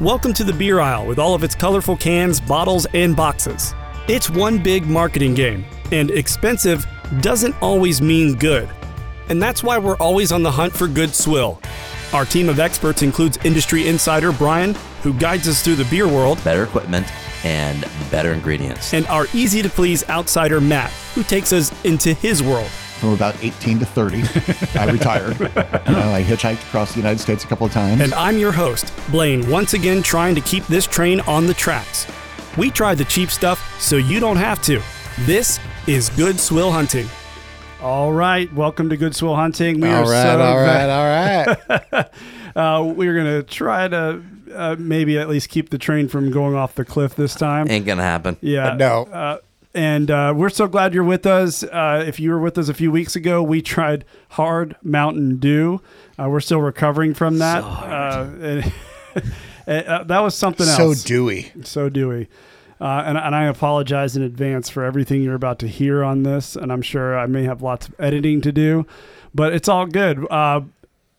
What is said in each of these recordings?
Welcome to the beer aisle with all of its colorful cans, bottles, and boxes. It's one big marketing game, and expensive doesn't always mean good. And that's why we're always on the hunt for good swill. Our team of experts includes industry insider Brian, who guides us through the beer world, better equipment, and better ingredients. and our easy to please outsider Matt, who takes us into his world. From about 18 to 30. I retired. You know, I hitchhiked across the United States a couple of times. And I'm your host, Blaine, once again trying to keep this train on the tracks. We try the cheap stuff so you don't have to. This is Good Swill Hunting. All right, welcome to Good Swill Hunting. We All are right, so all va- right, all right. Uh, we're gonna try to uh, maybe at least keep the train from going off the cliff this time. Ain't gonna happen. Yeah. No. And uh, we're so glad you're with us. Uh, if you were with us a few weeks ago, we tried Hard Mountain Dew. Uh, we're still recovering from that. Uh, and, and, uh, that was something else. so dewy. so dewy. Uh, and, and I apologize in advance for everything you're about to hear on this. And I'm sure I may have lots of editing to do, but it's all good. Uh,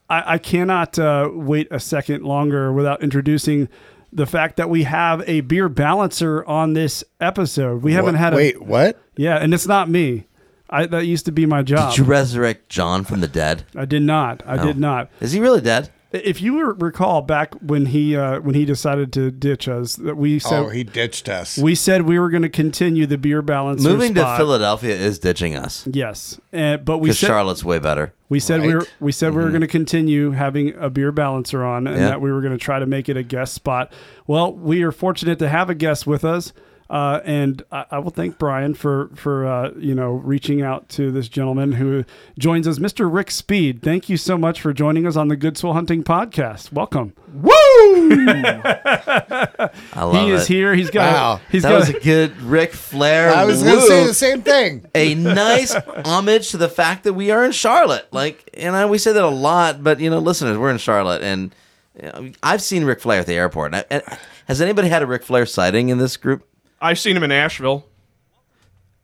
I, I cannot uh, wait a second longer without introducing the fact that we have a beer balancer on this episode. We haven't Wha- had a Wait, what? yeah, and it's not me. I that used to be my job. Did you resurrect John from the dead? I did not. I did not. Is he really dead? If you recall back when he uh, when he decided to ditch us, that we said oh, he ditched us. we said we were going to continue the beer balance. Moving to. Philadelphia is ditching us Yes, and, but we because said Charlotte's way better. we said we were we said we were going to continue having a beer balancer on, and Yeah. that we were going to try to make it a guest spot. Well, we are fortunate to have a guest with us. Uh, and I, I will thank Brian for for uh, you know reaching out to this gentleman who joins us, Mr. Rick Speed. Thank you so much for joining us on the Good Swill Hunting podcast. Welcome. Woo! I love he is it. here. He's got. Wow. He's That got. was a good Ric Flair. I was going to say the same thing. a nice homage to the fact that we are in Charlotte. Like, and I, we say that a lot, but you know, listeners, we're in Charlotte, and you know, I've seen Ric Flair at the airport. And I, has anybody had a Ric Flair sighting in this group I've seen him in Asheville.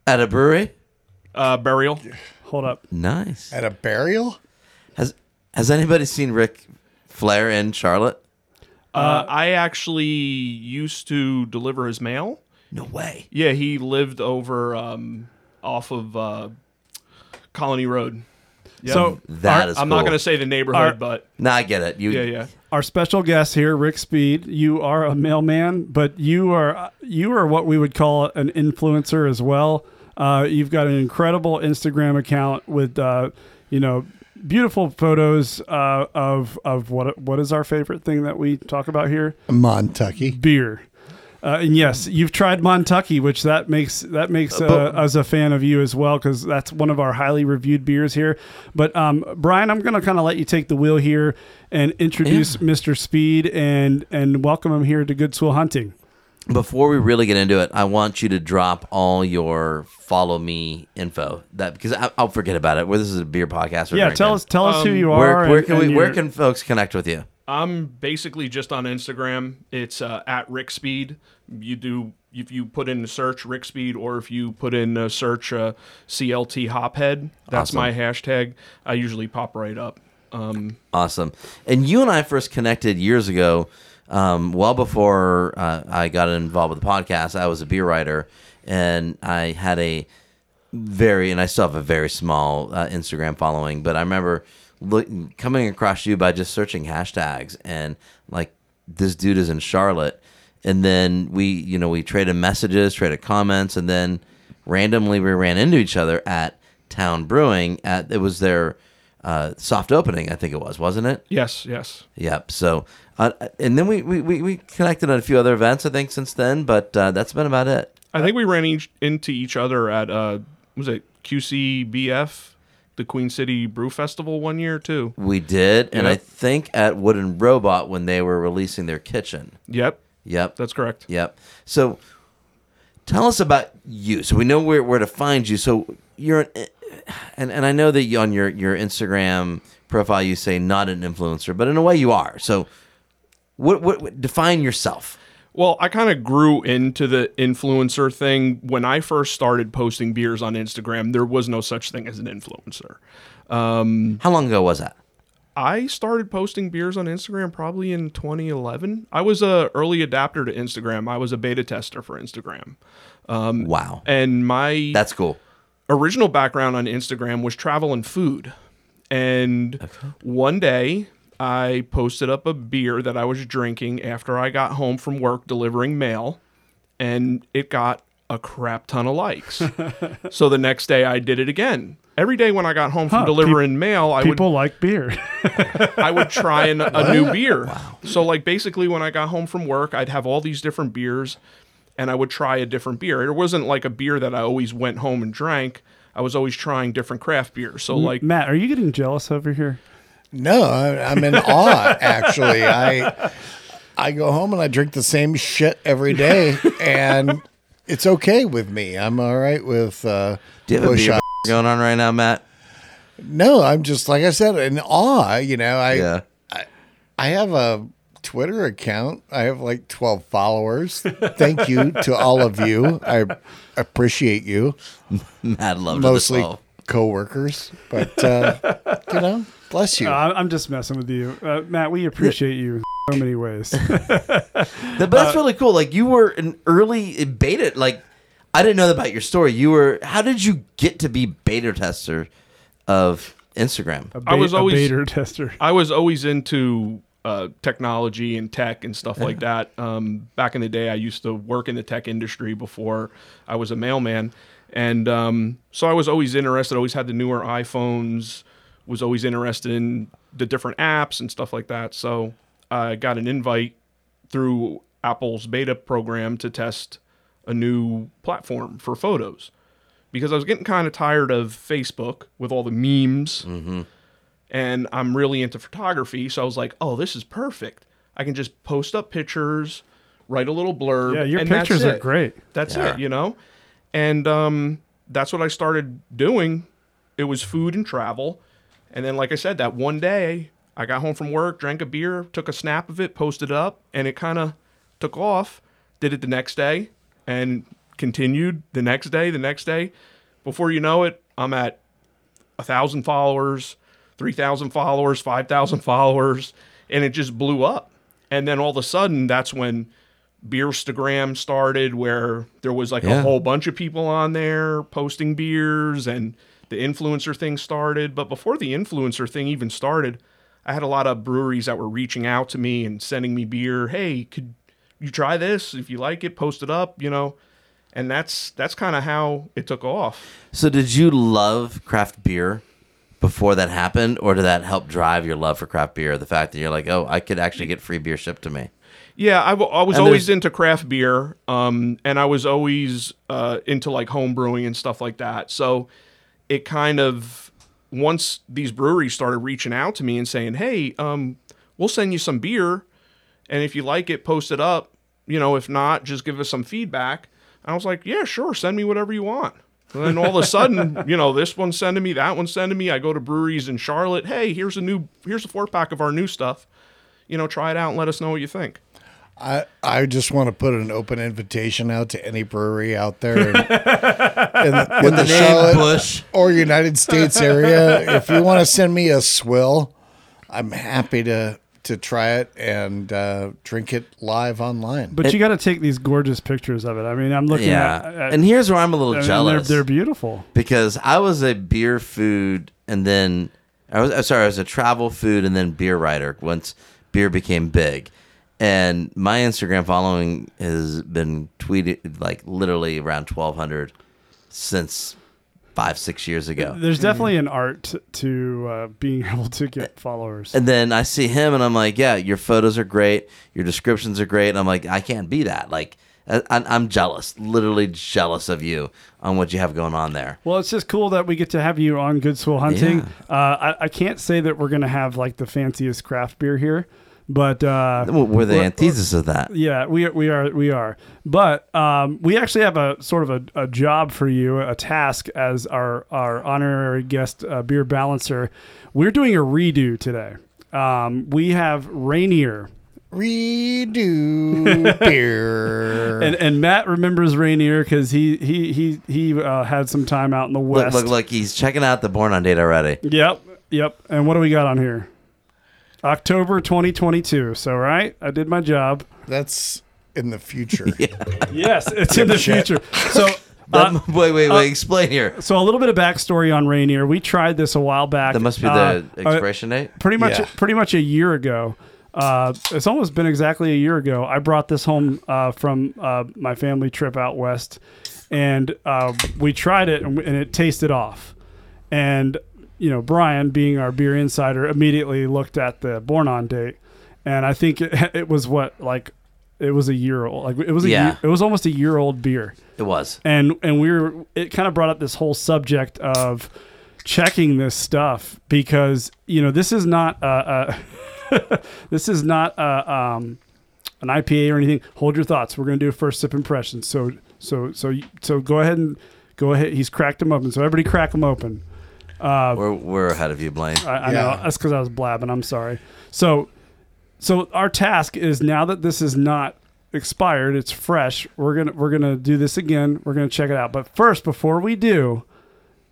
at a brewery? Uh, burial. hold up. Nice. At a burial? Has Has anybody seen Ric Flair in Charlotte? Uh, I actually used to deliver his mail. No way. Yeah, he lived over um, off of uh, Colony Road. Yeah. So That is I'm not going to say the neighborhood, Our- but No, I get it. You, yeah, yeah. our special guest here, Rick Speed. You are a mailman, but you are you are what we would call an influencer as well. Uh, you've got an incredible Instagram account with uh, you know beautiful photos uh, of of what what is our favorite thing that we talk about here Montucky. beer. Uh, and yes, you've tried Montucky, which that makes that makes uh, us a fan of you as well because that's one of our highly reviewed beers here. But um, Brian, I'm going to kind of let you take the wheel here and introduce Mr. Speed and and welcome him here to Good Swill Hunting. Before we really get into it, I want you to drop all your follow me info. That because I, I'll forget about it. Where this is a beer podcast. Yeah, tell us tell us who you are. where and- can we? Where can folks connect with you? I'm basically just on Instagram. It's uh, at Rick Speed. You do if you put in the search Rick Speed, or if you put in a search uh, CLT Hophead. That's Awesome. my hashtag. I usually pop right up. Um, Awesome. And you and I first connected years ago, um, well before uh, I got involved with the podcast. I was a beer writer, and I had a very, and I still have a very small uh, Instagram following. But I remember look, coming across you by just searching hashtags, and like this dude is in Charlotte. And then we, you know, we traded messages, traded comments, and then randomly we ran into each other at Town Brewing. At it was their uh, soft opening, I think it was, wasn't it? yes, yes. Yep. So, uh, and then we, we, we, connected at a few other events, I think, since then. But uh, that's been about it. I think we ran each, into each other at uh, was it QCBF, the Queen City Brew Festival one year too. We did, and I think at Wooden Robot when they were releasing their kitchen. Yep, Yep. that's correct. Yep. So, tell us about you. So we know where, where to find you. So you're, an, eh, and and I know that you, on your your Instagram profile you say not an influencer, but in a way you are. So, what what, what define yourself? Well, I kind of grew into the influencer thing when I first started posting beers on Instagram. There was no such thing as an influencer. Um, How long ago was that? I started posting beers on Instagram probably in 2011. I was a early adapter to Instagram. I was a beta tester for Instagram. Um, wow. And my That's cool. original background on Instagram was travel and food. And one day I posted up a beer that I was drinking after I got home from work delivering mail, and it got a crap ton of likes. so the next day I did it again. Every day when I got home from Huh, delivering mail, I would People like beer. I would try an, a new beer. Wow. So like basically when I got home from work, I'd have all these different beers and I would try a different beer. It wasn't like a beer that I always went home and drank. I was always trying different craft beers. So like Matt, are you getting jealous over here? No, I, I'm in awe. Actually, I I go home and I drink the same shit every day, and it's okay with me. I'm all right with. Uh, Do you have a beer going on right now, Matt? No, I'm just like I said in awe. You know, I Yeah. I have a Twitter account. I have like 12 followers. Thank you to all of you. I appreciate you. Matt loves Mostly coworkers, but uh, you know, bless you. Uh, I- I'm just messing with you, uh, Matt. We appreciate you so many ways. But that's really cool. Like you were an early beta. Like I didn't know about your story. You were. How did you get to be beta tester of Instagram? A I was a always- beta tester. I was always into uh, technology and tech and stuff like that. Um, back in the day, I used to work in the tech industry before I was a mailman, and um, so I was always interested. Always had the newer iPhones. Was always interested in the different apps and stuff like that. So I got an invite through Apple's beta program to test a new platform for photos because I was getting kind of tired of Facebook with all the memes and I'm really into photography. So I was like, oh, this is perfect. I can just post up pictures, write a little blurb. Yeah, your and pictures are great. That's Yeah. it, you know? And um, that's what I started doing. It was food and travel. And then, like I said, that one day I got home from work, drank a beer, took a snap of it, posted it up, and it kind of took off. Did it the next day and continued the next day, the next day. Before you know it, I'm at a thousand followers, three thousand followers, five thousand followers, and it just blew up. And then all of a sudden, that's when Beerstagram started, where there was like Yeah. a whole bunch of people on there posting beers, and the influencer thing started. But before the influencer thing even started, I had a lot of breweries that were reaching out to me and sending me beer. Hey, could you try this? If you like it, post it up. You know. And that's that's kind of how it took off. So did you love craft beer before that happened, or did that help drive your love for craft beer? The fact that you're like, oh, I could actually get free beer shipped to me. Yeah, I, w- I was always into craft beer, um, and I was always uh, into like home brewing and stuff like that. So it kind of once these breweries started reaching out to me and saying, "Hey, um, we'll send you some beer, and if you like it, post it up. You know, if not, just give us some feedback." I was like, "Yeah, sure, send me whatever you want." And then all of a sudden, you know, this one's sending me, that one's sending me. I go to breweries in Charlotte. Hey, here's a new, here's a four pack of our new stuff. You know, try it out and let us know what you think. I, I just want to put an open invitation out to any brewery out there in, in the, in the, The Charlotte Bush. or United States area. If you want to send me a swill, I'm happy to to try it and uh, drink it live online. But you got to take these gorgeous pictures of it. I mean, I'm looking Yeah. at, at and here's where I'm a little I mean, jealous. They're, they're beautiful. because I was a beer food and then I was I'm sorry, I was a travel food and then beer writer once beer became big. And my Instagram following has been tweeted like literally around 1200 since 5 6 years ago. There's definitely an art to uh, being able to get followers. And then I see him and I'm like, yeah, your photos are great, your descriptions are great. And I'm like, I can't be that. Like I, I'm jealous, literally jealous of you on what you have going on there. Well, it's just cool that we get to have you on Good Swill Hunting. Uh, I, I can't say that we're going to have like the fanciest craft beer here, but uh, We're the we're- antithesis of that. Yeah, we are, we are we are. But um, we actually have a sort of a, a job for you, a task as our our honorary guest uh, beer balancer. We're doing a redo today. Um, we have Rainier, Redo beer. and and Matt remembers Rainier because he he he he uh, had some time out in the Look, west. look, look, he's checking out the Born on Date already. Yep, yep. And what do we got on here? October 2022. So, right, I did my job. That's in the future. Yes, it's in the future. So, That- uh, wait, wait, wait. uh, explain here. so a little bit of backstory on Rainier. We tried this a while back. That must be Uh, the uh, expiration date. pretty much, Yeah. pretty much a year ago. Uh, it's almost been exactly a year ago. I brought this home uh, from uh, my family trip out west, and uh, we tried it, and, and it tasted off. And you know, Brian, being our beer insider, immediately looked at the born on date, and I think it, it was what like it was a year old. Like it was a Yeah. year, it was almost a year old beer It was. and and we were it kind of brought up this whole subject of checking this stuff because you know this is not uh, uh this is not uh, um an IPA or anything. Hold your thoughts. We're gonna do a first sip impression. So so so so go ahead and go ahead. He's cracked them open. So everybody crack them open. Uh, we're we're ahead of you, Blaine. I, I Yeah. know that's because I was blabbing. I'm sorry. So, so our task is now that this is not expired, it's fresh. We're gonna we're gonna do this again. We're gonna check it out. But first, before we do,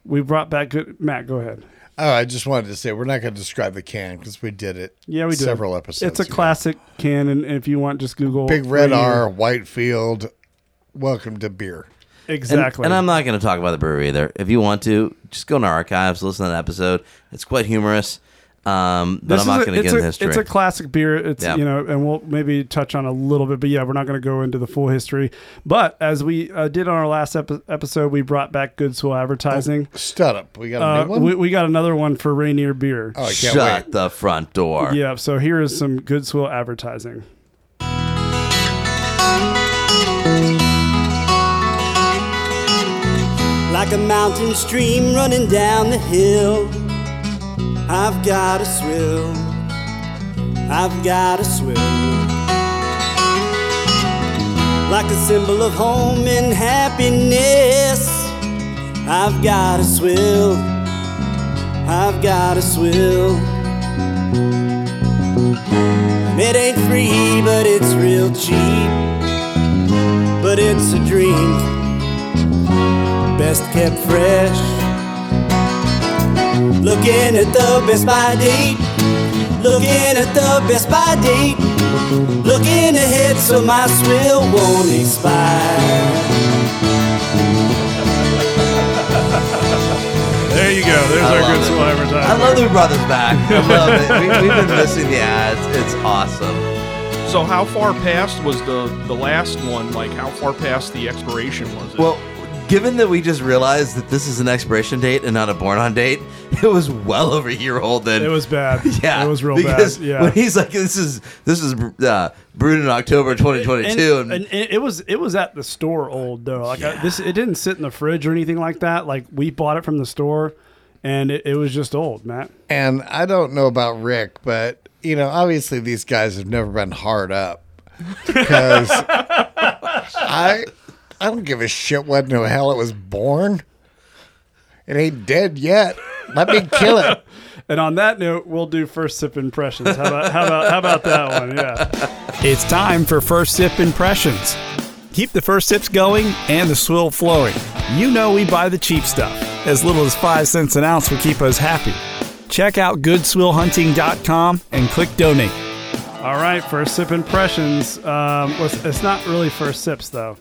we brought back good. Matt, go ahead. Oh, I just wanted to say we're not going to describe the can because we did it. Yeah, we did several episodes. It's a ago. classic can, and if you want, just Google Big Red Rainier. R, Whitefield. Welcome to beer. And, Exactly. and I'm not going to talk about the brewery either. If you want to, just go in our archives, listen to that episode. It's quite humorous, um, but This I'm not going to get a, in history. It's a classic beer. It's Yeah. you know, and we'll maybe touch on a little bit, but yeah, we're not going to go into the full history. But as we uh, did on our last epi- episode, we brought back Good Swill Advertising. Shut up. We got a Uh, one. we, we got another one for Rainier Beer. oh, I can't Shut wait. the front door. Yeah, so here is some Good Swill advertising. Like a mountain stream running down the hill. I've got a swill, I've got a swill. Like a symbol of home and happiness. I've got a swill, I've got a swill. It ain't free, but it's real cheap. But it's a dream best kept fresh. Looking at the Best Buy date. Looking at the Best Buy date. Looking ahead so my swill won't expire. There you go. There's I our Good it. Swill advertising. I love that we brought this back. I love it. We, we've been missing the ads. It's awesome. So how far past was the the last one? Like how far past the expiration was it? Well, given that we just realized that this is an expiration date and not a born on date, it was well over a year old. Then It was bad. yeah, It was real because bad. Yeah. when he's like, "This is this is uh, brewed in October 2022," and, and, and it was it was at the store old though. Like I, this, it didn't sit in the fridge or anything like that. Like we bought it from the store, and it, it was just old, Matt. And I don't know about Rick, but you know, obviously these guys have never been hard up because I I don't give a shit what the hell it was born. It ain't dead yet. Let me kill it. And on that note, we'll do first sip impressions. How about how about how about that one? Yeah. It's time for First Sip Impressions. Keep the first sips going and the swill flowing. You know we buy the cheap stuff. As little as 5 cents an ounce will keep us happy. Check out goodswillhunting.com and click donate. All right, first sip impressions. Um, it's, it's not really first sips though.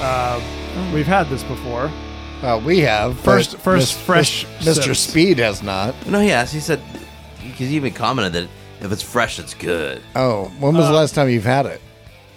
Uh, we've had this before. Uh, we have First- but first Mis- fresh Mis- Mr. sips. Speed has not. no, he yes, he said because he even commented that if it's fresh, it's good. Oh, when was the last time you've had it?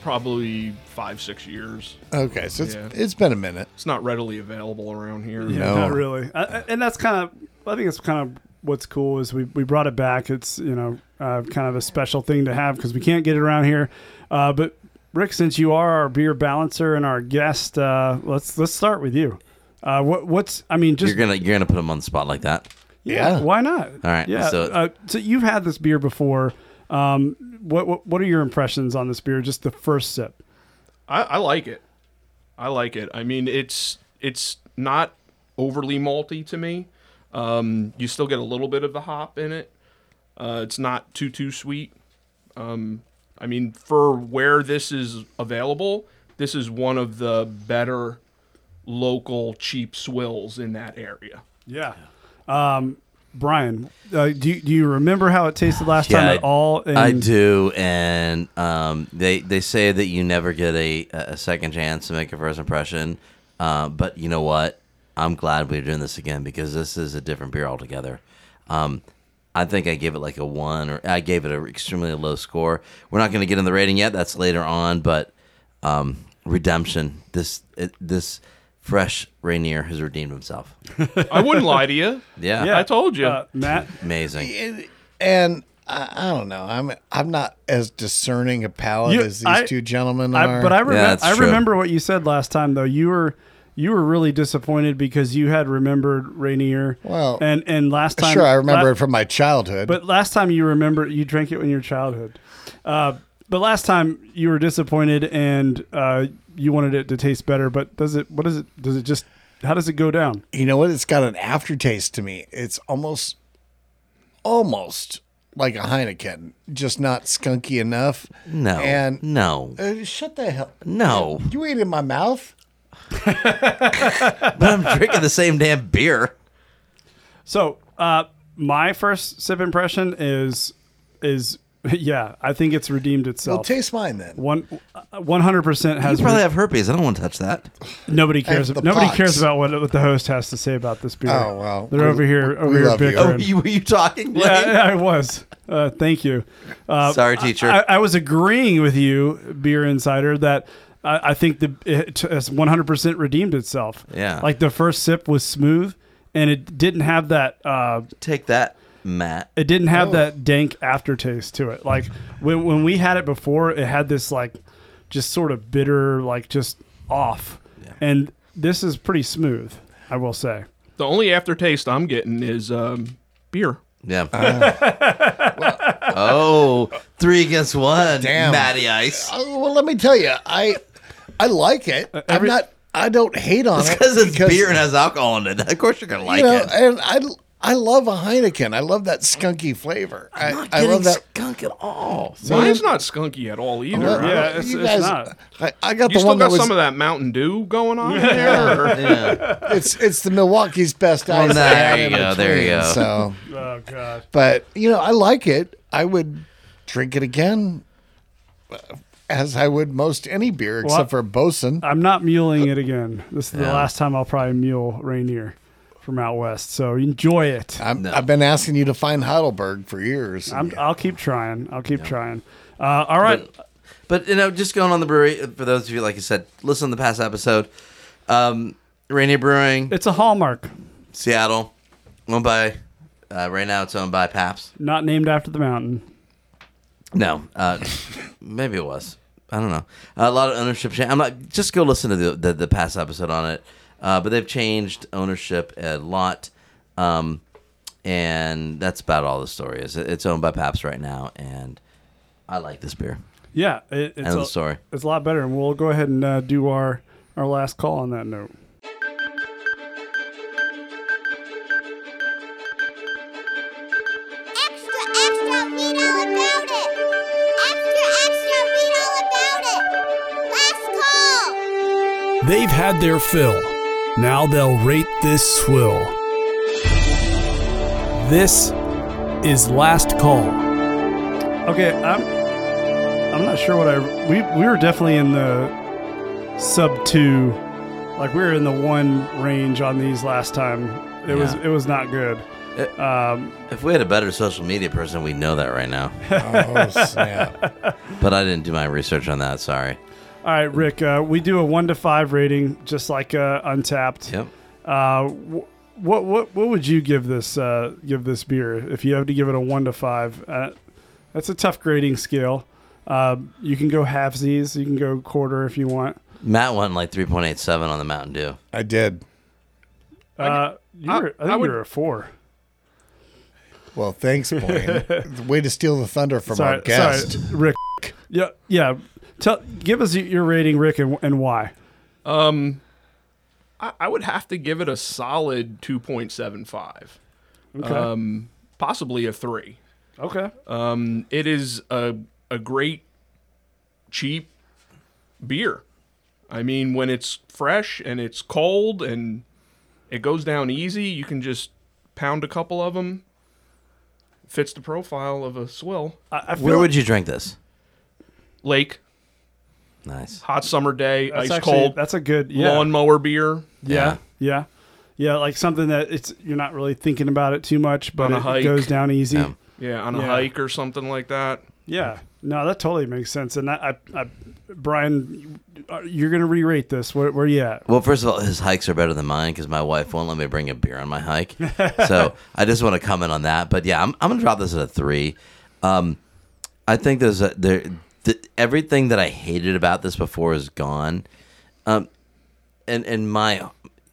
Probably five six years. Okay, so it's Yeah. it's been a minute. It's not readily available around here. Yeah, No. not really. I, I- and that's kind of, I think it's kind of what's cool is we, we brought it back. It's, you know, uh, kind of a special thing to have because we can't get it around here. Uh, but Rick, since you are our beer balancer and our guest, uh, let's, let's start with you. Uh, what, what's, I mean, just, you're gonna you're gonna put him on the spot like that. yeah, Yeah. why not? All right, Yeah. let's do it. Uh, so you've had this beer before. Um, what, what, what are your impressions on this beer? Just the first sip. I, I like it. I like it. I mean, it's it's not overly malty to me. Um, you still get a little bit of the hop in it. Uh, it's not too too sweet. Um, I mean, for where this is available, this is one of the better local cheap swills in that area. Yeah. Um, Brian, uh, do you, do you remember how it tasted last time Yeah, at all? And I do, and um, they they say that you never get a, a second chance to make a first impression. Uh, but you know what? I'm glad we're doing this again because this is a different beer altogether. Um, I think I gave it like a one, or I gave it an extremely low score. We're not going to get in the rating yet; that's later on. But um, redemption, this it, this fresh Rainier has redeemed himself. I wouldn't lie to you. Yeah, Yeah. I told you. Uh, Matt, amazing. And I, I don't know. I'm I'm not as discerning a palate You- as these I- two gentlemen I, are. but I, remem- that's I remember what you said last time though. You were you were really disappointed because you had remembered Rainier. Well, and and last time, sure I remember la- it from my childhood. But last time you remember, you drank it in your childhood. Uh, but last time you were disappointed and uh, you wanted it to taste better. But does it? What does it? Does it just? How does it go down? you know what? It's got an aftertaste to me. It's almost, almost like a Heineken, just not skunky enough. No, And no, uh, shut the hell. no. You ate in my mouth. But I'm drinking the same damn beer. So uh, my first sip impression is is yeah. I think it's redeemed Well, itself. taste mine then. One one hundred percent You has probably re- have herpes. I don't want to touch that. nobody cares. have Nobody pox. cares about what, what the host has to say about this beer. Oh, well, they're we- over here over here love you. Oh, you, were you talking? Blaine? Yeah, I was. Uh, thank you. Uh, Sorry, teacher. I, I was agreeing with you, Beer Insider, that I, I think the it has 100% redeemed itself. Yeah. Like the first sip was smooth, and it didn't have that. Uh, Take that, Matt. it didn't have Oh. that dank aftertaste to it. Like when when we had it before, it had this like just sort of bitter, like just off. Yeah. And this is pretty smooth, I will say. the only aftertaste I'm getting is um, beer. Yeah. oh, three against one. Damn. Matty Ice. Oh, well, let me tell you, I I like it. every- I'm not. I don't hate on It's it because it's beer and has alcohol in it. Of course you're gonna like you know, it. and I I love a Heineken. I love that skunky flavor. I, Not I getting love that. skunk at all. Mine's not skunky at all either. Well, Yeah, uh, it's- you it's guys- not. I, I got You the still one that got was. some of that Mountain Dew going on in there? Yeah. it's it's the Milwaukee's best ice. I there had you in go, there you go. So, Oh god. but you know, I like it. I would drink it again, uh, as I would most any beer except Well, for Bosun. I'm not muling it again. This is the last time I'll probably mule Rainier from out west. So enjoy it. I'm, No. I've been asking you to find Heidelberg for years. I'm, I'll keep trying. I'll keep trying. Uh, all right. But you know, just going on the brewery for those of you, like I said, listen to the past episode. Um, Rainier Brewing, it's a hallmark, Seattle, owned by. Uh, right now, it's owned by Pabst. not named after the mountain. No, uh, maybe it was. I don't know. a lot of ownership. Cha- I'm not. Just go listen to the the, the past episode on it. Uh, but they've changed ownership a lot, um, and that's about all the story is. It's owned by Pabst right now, and I like this beer. Yeah, it, it's End a, story. it's a lot better, and we'll go ahead and uh, do our our last call on that note. They've had their fill. Now they'll rate this swill. This is Last Call. Okay, I'm I'm not sure what I we we were definitely in the sub two, like we were in the one range on these last time. It was it was not good. It- Um, If we had a better social media person, we'd know that right now. oh snap! But I didn't do my research on that. Sorry. All right, Rick, uh, we do a one to five rating, just like uh, Untappd. Yep. Uh, wh- what what what would you give this uh, give this beer if you have to give it a one to five? Uh, that's a tough grading scale. Uh, you can go halvesies, you can go quarter if you want. Matt went like 3.87 on the Mountain Dew. I did. Uh, you I- were, I I think would- you were a four. Well, thanks, Blaine. Way to steal the thunder from sorry, our guest. sorry, Rick. Yeah, yeah. Tell, give us your rating, Rick, and, and why. Um, I, I would have to give it a solid 2.75. Okay. Um, possibly a three. okay. Um, it is a a great, cheap beer. I mean, when it's fresh and it's cold and it goes down easy, you can just pound a couple of them. Fits the profile of a swill. I, I feel Where like would you drink this? Lake, Nice. hot summer day, that's ice actually- cold, That's a good yeah. lawnmower beer. Yeah, yeah, yeah. Like something that it's you're not really thinking about it too much, but On a it hike. goes down easy. Yeah. Yeah. Yeah, on a Yeah. hike or something like that. Yeah. No, that totally makes sense. And I, I, I Brian, uh, you're gonna re-rate this. Where, where you at? Well, first of all, his hikes are better than mine because my wife won't let me bring a beer on my hike. so I just want to comment on that. But yeah, I'm, I'm gonna drop this at a three. Um, I think there's a there. The, everything that I hated about this before is gone. Um, and and my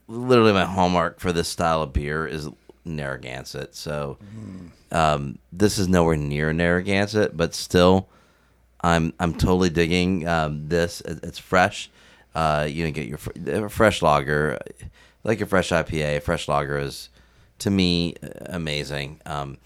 literally my hallmark for this style of beer is Narragansett. So um, this is nowhere near Narragansett, but still, I'm I'm totally digging um, this. It- It's fresh. Uh, you know, get your fr- fresh lager, like a fresh IPA. Fresh lager is, to me, amazing. Um,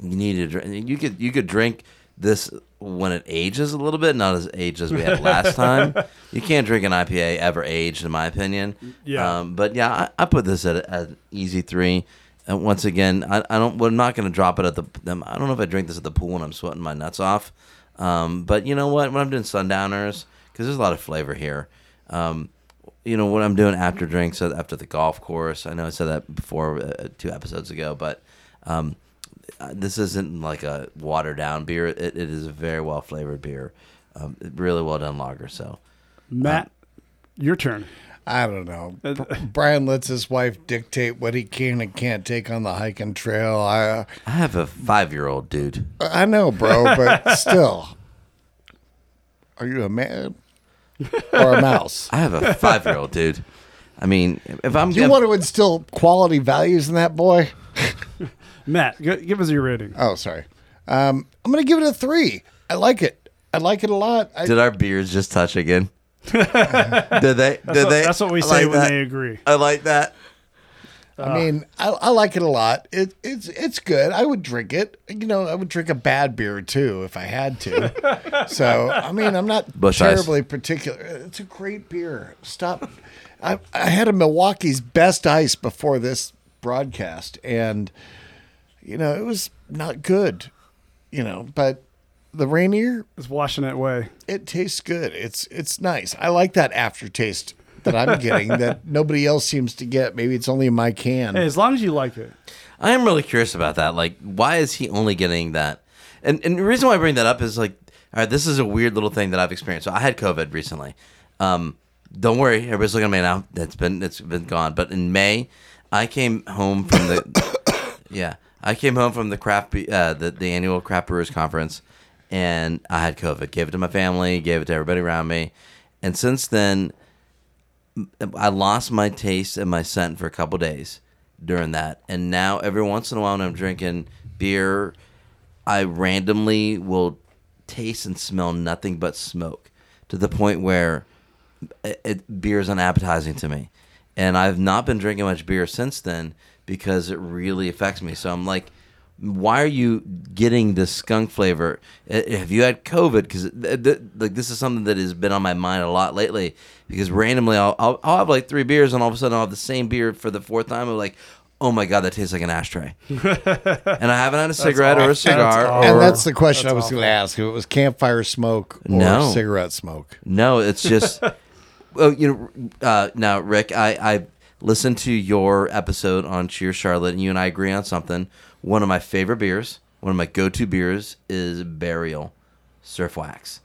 you need to drink. You could you could drink this when it ages a little bit, not as aged as we had last time. You can't drink an IPA ever aged, in my opinion. Yeah. Um, but yeah, I, I put this at an easy three. And once again, I, I don't. We're not going to drop it at the. I don't know if I drink this at the pool when I'm sweating my nuts off. Um, but you know what? When I'm doing sundowners, because there's a lot of flavor here. Um, you know what I'm doing after drinks uh, after the golf course. I know I said that before uh, two episodes ago, but um, Uh, this isn't like a watered down beer. It, it is a very well flavored beer, um, really well done lager. So Matt, your turn. I don't know. Uh, uh, Brian lets his wife dictate what he can and can't take on the hiking trail. I I have a five year old dude. I know, bro, but still. Are you a man or a mouse? I have a five year old dude. I mean, if I'm you gonna- want to instill quality values in that boy? Matt, g- give us your rating. Oh, sorry. Um, I'm going to give it a three. I like it. I like it a lot. I, did our beards just touch again? did they? That's, did what, they? that's what we I say like when that. they agree. I like that. I mean, I, I like it a lot. It, it's it's good. I would drink it. You know, I would drink a bad beer too if I had to. so I mean, I'm not Busch Ice. terribly particular. It's a great beer. Stop. I I had a Milwaukee's best ice before this broadcast, and you know it was not good. You know, but the Rainier is washing it away. it tastes good. It's it's nice. I like that aftertaste that I'm getting that nobody else seems to get. Maybe it's only in my can. Hey, as long as you like it. I am really curious about that. Like, why is he only getting that? And and the reason why I bring that up is like, all right, this is a weird little thing that I've experienced. So I had COVID recently. Um, don't worry, everybody's looking at me now. It's been it's been gone. But in May, I came home from the yeah, I came home from the craft be- uh, the the annual craft brewers conference, and I had COVID. Gave it to my family, gave it to everybody around me, and since then, I lost my taste and my scent for a couple days during that. And now every once in a while when I'm drinking beer, I randomly will taste and smell nothing but smoke to the point where it, it, beer is unappetizing to me. And I've not been drinking much beer since then because it really affects me. So I'm like, why are you getting this skunk flavor? Uh, Have you had COVID? Because th- th- like this is something that has been on my mind a lot lately. Because randomly, I'll, I'll I'll have like three beers, and all of a sudden, I'll have the same beer for the fourth time. I'm like, oh my god, that tastes like an ashtray. and I haven't had a cigarette or a cigar. awful. and or- that's the question I That's was going to ask: if it was campfire smoke or No. cigarette smoke. No, it's just. well, you know, uh, now Rick, I I listened to your episode on Cheers Charlotte, and you and I agree on something. One of my favorite beers, one of my go-to beers, is Burial Surf Wax.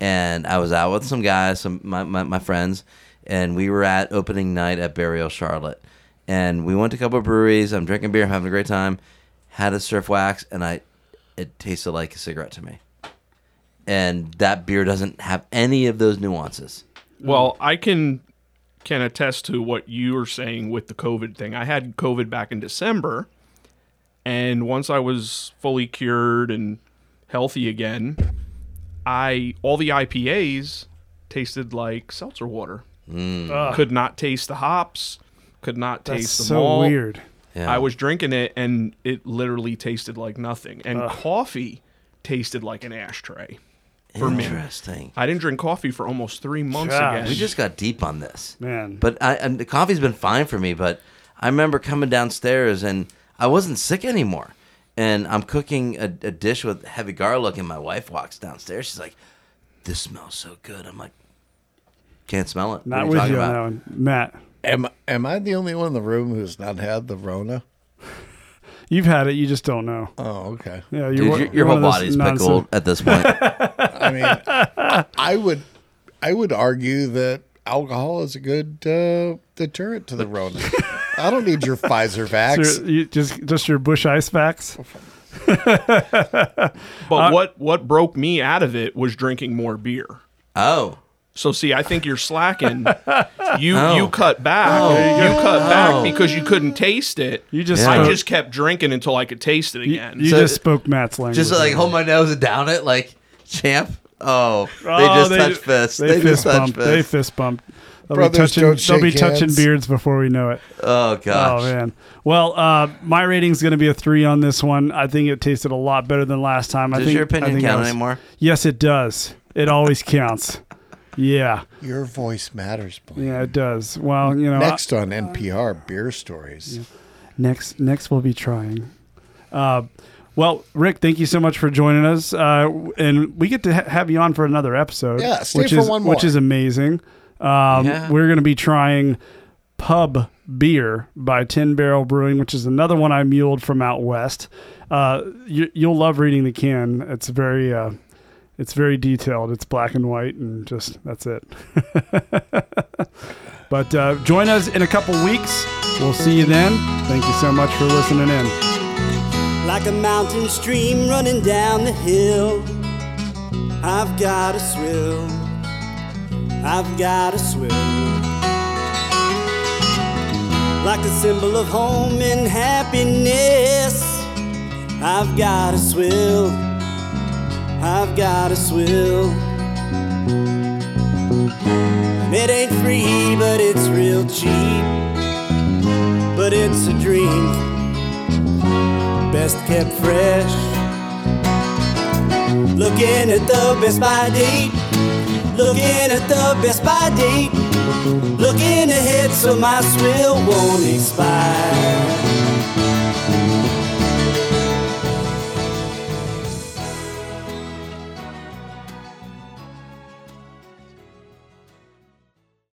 And I was out with some guys, some my, my, my friends, and we were at opening night at Burial Charlotte. And we went to a couple of breweries. I'm drinking beer, I'm having a great time. Had a surf wax, and I, it tasted like a cigarette to me. And that beer doesn't have any of those nuances. Well, I can can attest to what you are saying with the COVID thing. I had COVID back in December, and once I was fully cured and healthy again, I all the IPAs tasted like seltzer water. Mm. Ugh, Could not taste the hops. Could not that's taste the so malt. weird. Yeah. I was drinking it, and it literally tasted like nothing. And coffee tasted like an ashtray. For me. Interesting. I didn't drink coffee for almost three months Gosh. again. We just got deep on this. Man. But I, and the coffee's been fine for me. But I remember coming downstairs and I wasn't sick anymore. And I'm cooking a, a dish with heavy garlic, and my wife walks downstairs. She's like, "This smells so good." I'm like, "Can't smell it." What are Not you with talking you on about? that one, Matt. Am am I the only one in the room who's not had the Rona? You've had it, you just don't know. Oh, okay. Yeah, you're, Dude, one- your, you're your whole of those body's nonsense- pickled at this point. I mean, I, I would I would argue that alcohol is a good uh, deterrent to the Rona. I don't need your Pfizer vax. you're- you just just your Busch Ice vax. But what what broke me out of it was drinking more beer. oh, So see, I think you're slacking. You Oh. you cut back. Oh. you cut Oh. back because you couldn't taste it. You just Yeah. I just kept drinking until I could taste it again. you So- just spoke Matt's language. just like hold my nose and down it, like champ. Oh, they Oh, just touch fists. They, fist just touch bumped. They fist bumped. They'll Brothers be touching. don't They'll be shake touching hands. beards before we know it. Oh gosh. Oh man. Well, uh, my rating's going to be a three on this one. I think it tasted a lot better than last time. I Does think your I opinion think I count was- anymore? Yes, it does. It always counts. Yeah, Your voice matters. Blaine. yeah, it does. Well, you know, I- Next on NPR, beer stories. next next we'll be trying. Uh, well, Rick, thank you so much for joining us, uh, and we get to ha- have you on for another episode. Yeah, stay which for is one which is amazing. Um, Yeah. We're going to be trying Pub Beer by Tin Barrel Brewing, which is another one I muled from out west. Uh, you, you'll love reading the can. It's very uh, it's very detailed. It's black and white, and just that's it. but uh, join us in a couple weeks. We'll see you then. Thank you so much for listening in. like a mountain stream running down the hill. I've got to swill. I've got to swill. Like a symbol of home and happiness. I've got to swill. I've got a swill. And it ain't free, but it's real cheap. But it's a drink best kept fresh. Looking at the Best Buy date. Looking at the Best Buy date. Looking ahead so my swill won't expire.